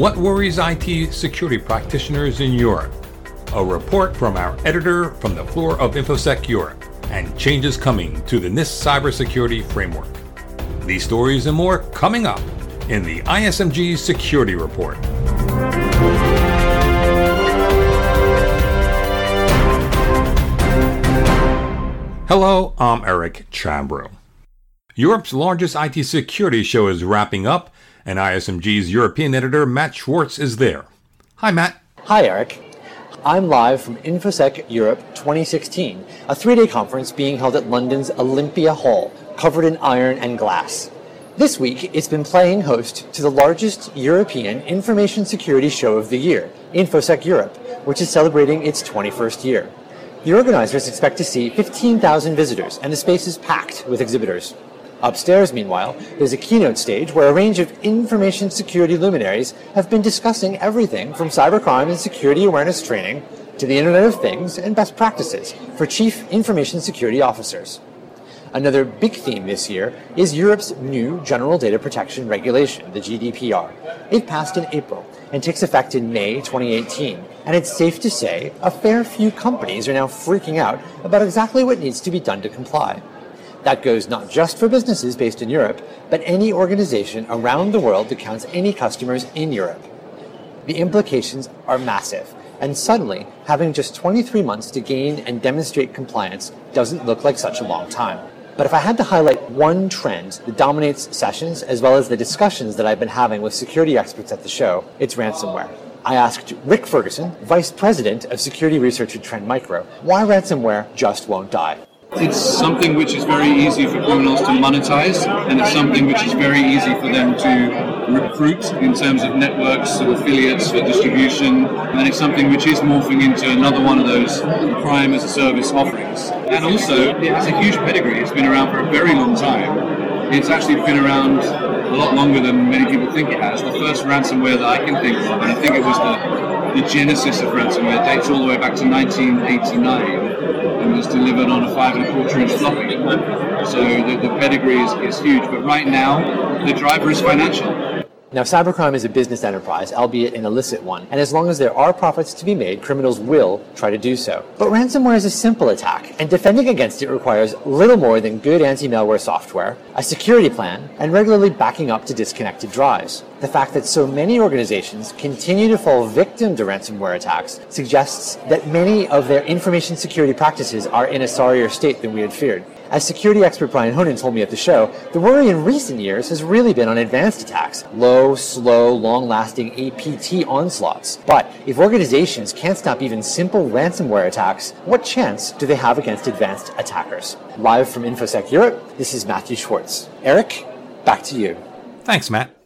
What worries IT security practitioners in Europe? A report from our editor from the floor of InfoSec Europe, and changes coming to the NIST cybersecurity framework. These stories and more coming up in the ISMG Security Report. Hello, I'm Eric Chabrow. Europe's largest IT security show is wrapping up, and ISMG's European editor Matt Schwartz is there. Hi, Matt. Hi, Eric. I'm live from InfoSec Europe 2016, a three day conference being held at London's Olympia Hall, covered in iron and glass. This week, it's been playing host to the largest European information security show of the year, InfoSec Europe, which is celebrating its 21st year. The organizers expect to see 15,000 visitors, and the space is packed with exhibitors. Upstairs, meanwhile, there's a keynote stage where a range of information security luminaries have been discussing everything from cybercrime and security awareness training to the Internet of Things and best practices for chief information security officers. Another big theme this year is Europe's new General Data Protection Regulation, the GDPR. It passed in April and takes effect in May 2018. And it's safe to say a fair few companies are now freaking out about exactly what needs to be done to comply. That goes not just for businesses based in Europe, but any organization around the world that counts any customers in Europe. The implications are massive, and suddenly, having just 23 months to gain and demonstrate compliance doesn't look like such a long time. But if I had to highlight one trend that dominates sessions as well as the discussions that I've been having with security experts at the show, it's ransomware. I asked Rik Ferguson, Vice President of Security Research at Trend Micro, why ransomware just won't die. It's something which is very easy for criminals to monetize, and it's something which is very easy for them to recruit in terms of networks of affiliates for distribution, and it's something which is morphing into another one of those crime as a service offerings. And also, it has a huge pedigree. It's been around for a very long time. It's actually been around a lot longer than many people think it has. The first ransomware that I can think of, and I think it was the, the genesis of ransomware, dates all the way back to 1989 and was delivered on a five and a quarter inch floppy. So the, the pedigree is, is huge. But right now, the driver is financial. Now, cybercrime is a business enterprise, albeit an illicit one, and as long as there are profits to be made, criminals will try to do so. But ransomware is a simple attack, and defending against it requires little more than good anti-malware software, a security plan, and regularly backing up to disconnected drives. The fact that so many organizations continue to fall victim to ransomware attacks suggests that many of their information security practices are in a sorrier state than we had feared. As security expert Brian Honan told me at the show, the worry in recent years has really been on advanced attacks, low, slow, long-lasting APT onslaughts. But if organizations can't stop even simple ransomware attacks, what chance do they have against advanced attackers? Live from InfoSec Europe, this is Matthew Schwartz. Eric, back to you. Thanks, Matt.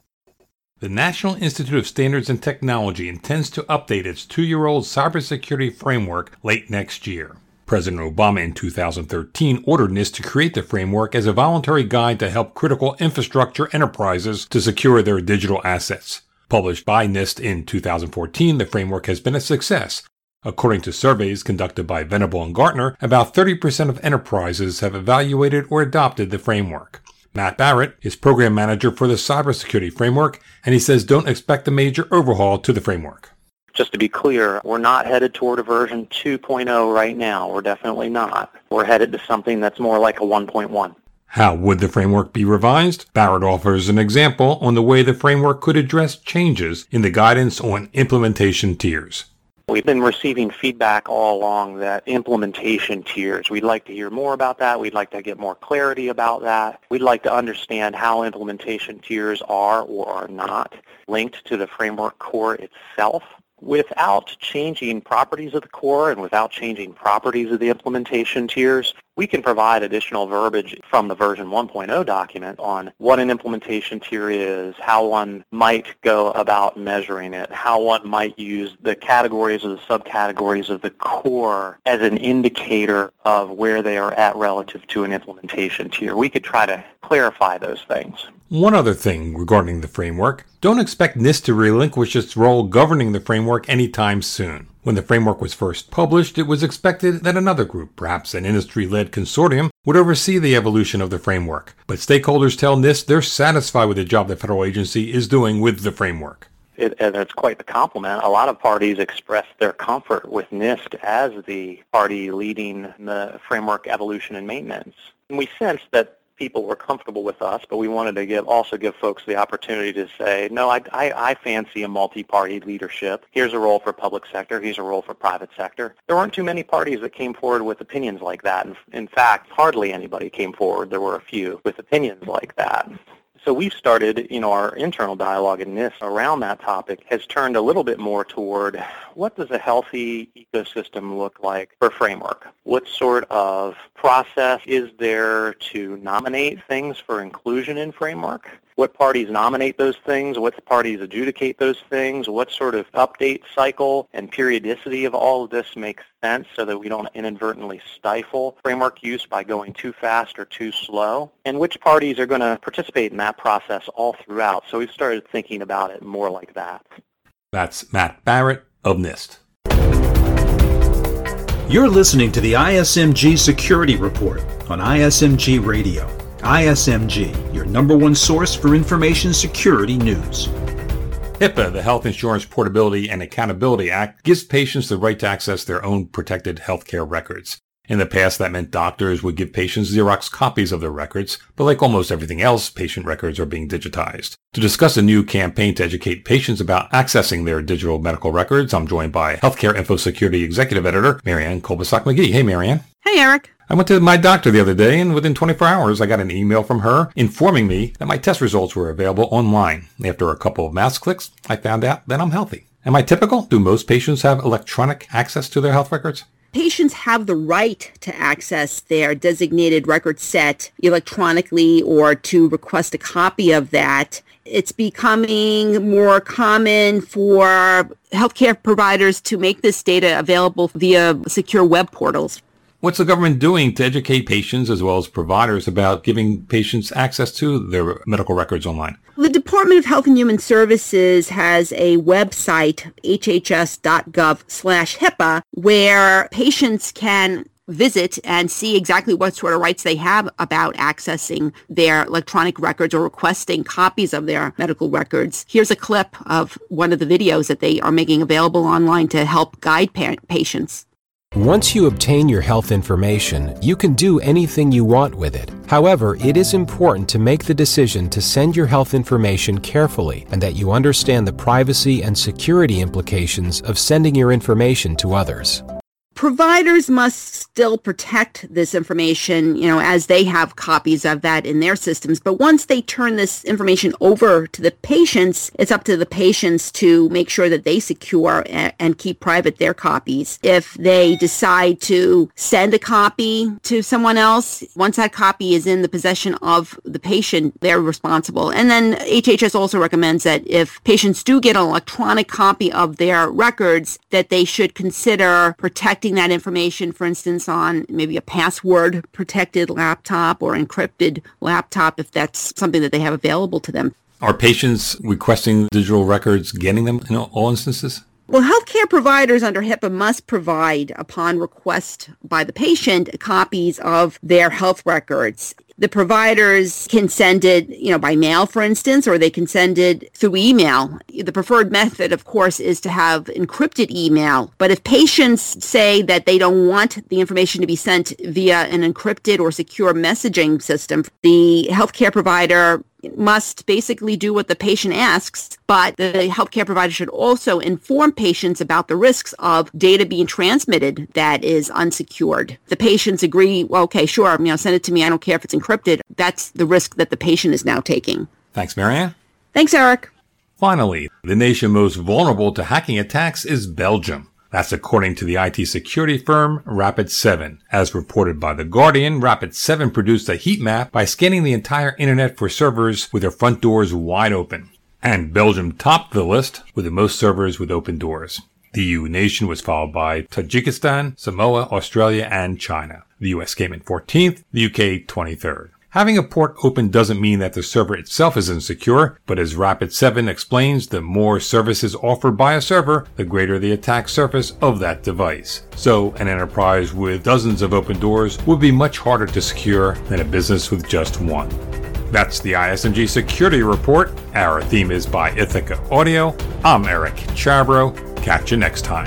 The National Institute of Standards and Technology intends to update its two year old cybersecurity framework late next year. President Obama in 2013 ordered NIST to create the framework as a voluntary guide to help critical infrastructure enterprises to secure their digital assets. Published by NIST in 2014, the framework has been a success. According to surveys conducted by Venable and Gartner, about 30% of enterprises have evaluated or adopted the framework. Matt Barrett is program manager for the cybersecurity framework, and he says don't expect a major overhaul to the framework just to be clear, we're not headed toward a version 2.0 right now. We're definitely not. We're headed to something that's more like a 1.1. How would the framework be revised? Barrett offers an example on the way the framework could address changes in the guidance on implementation tiers. We've been receiving feedback all along that implementation tiers, we'd like to hear more about that. We'd like to get more clarity about that. We'd like to understand how implementation tiers are or are not linked to the framework core itself without changing properties of the core and without changing properties of the implementation tiers, we can provide additional verbiage from the version 1.0 document on what an implementation tier is, how one might go about measuring it, how one might use the categories or the subcategories of the core as an indicator of where they are at relative to an implementation tier. We could try to clarify those things. One other thing regarding the framework don't expect NIST to relinquish its role governing the framework anytime soon. When the framework was first published, it was expected that another group, perhaps an industry led consortium, would oversee the evolution of the framework. But stakeholders tell NIST they're satisfied with the job the federal agency is doing with the framework. it, uh, and it's quite the compliment. A lot of parties expressed their comfort with NIST as the party leading the framework evolution and maintenance. And we sense that people were comfortable with us, but we wanted to give also give folks the opportunity to say, no, I, I, I fancy a multi-party leadership. Here's a role for public sector. Here's a role for private sector. There weren't too many parties that came forward with opinions like that. And in fact, hardly anybody came forward. There were a few with opinions like that. So we've started, you know, our internal dialogue in this around that topic has turned a little bit more toward what does a healthy ecosystem look like for framework? What sort of process is there to nominate things for inclusion in framework? What parties nominate those things? What parties adjudicate those things? What sort of update cycle and periodicity of all of this makes sense so that we don't inadvertently stifle framework use by going too fast or too slow? And which parties are going to participate in that process all throughout? So we've started thinking about it more like that. That's Matt Barrett of NIST. You're listening to the ISMG Security Report on ISMG Radio. ISMG, your number one source for information security news. HIPAA, the Health Insurance Portability and Accountability Act, gives patients the right to access their own protected healthcare records. In the past, that meant doctors would give patients Xerox copies of their records, but like almost everything else, patient records are being digitized. To discuss a new campaign to educate patients about accessing their digital medical records, I'm joined by Healthcare Info Security Executive Editor, Marianne Kolbasuk McGee. Hey, Marianne. Hey, Eric. I went to my doctor the other day, and within 24 hours, I got an email from her informing me that my test results were available online. After a couple of mouse clicks, I found out that I'm healthy. Am I typical? Do most patients have electronic access to their health records? Patients have the right to access their designated record set electronically or to request a copy of that. It's becoming more common for healthcare providers to make this data available via secure web portals. What's the government doing to educate patients as well as providers about giving patients access to their medical records online? The Department of Health and Human Services has a website, hhs.gov slash HIPAA, where patients can visit and see exactly what sort of rights they have about accessing their electronic records or requesting copies of their medical records. Here's a clip of one of the videos that they are making available online to help guide pa- patients. Once you obtain your health information, you can do anything you want with it. However, it is important to make the decision to send your health information carefully and that you understand the privacy and security implications of sending your information to others providers must still protect this information, you know, as they have copies of that in their systems. But once they turn this information over to the patients, it's up to the patients to make sure that they secure and keep private their copies. If they decide to send a copy to someone else, once that copy is in the possession of the patient, they're responsible. And then HHS also recommends that if patients do get an electronic copy of their records, that they should consider protecting that information, for instance, on maybe a password protected laptop or encrypted laptop if that's something that they have available to them. Are patients requesting digital records getting them in all instances? Well, healthcare providers under HIPAA must provide, upon request by the patient, copies of their health records the providers can send it, you know, by mail, for instance, or they can send it through email. The preferred method, of course, is to have encrypted email. But if patients say that they don't want the information to be sent via an encrypted or secure messaging system, the healthcare provider must basically do what the patient asks, but the healthcare provider should also inform patients about the risks of data being transmitted that is unsecured. The patients agree, well, okay, sure, you know, send it to me. I don't care if it's encrypted. That's the risk that the patient is now taking. Thanks, Marianne. Thanks, Eric. Finally, the nation most vulnerable to hacking attacks is Belgium. That's according to the IT security firm Rapid7. As reported by The Guardian, Rapid7 produced a heat map by scanning the entire internet for servers with their front doors wide open. And Belgium topped the list with the most servers with open doors. The EU nation was followed by Tajikistan, Samoa, Australia, and China. The US came in 14th, the UK 23rd. Having a port open doesn't mean that the server itself is insecure, but as Rapid7 explains, the more services offered by a server, the greater the attack surface of that device. So, an enterprise with dozens of open doors would be much harder to secure than a business with just one. That's the ISMG Security Report. Our theme is by Ithaca Audio. I'm Eric Chabrow. Catch you next time.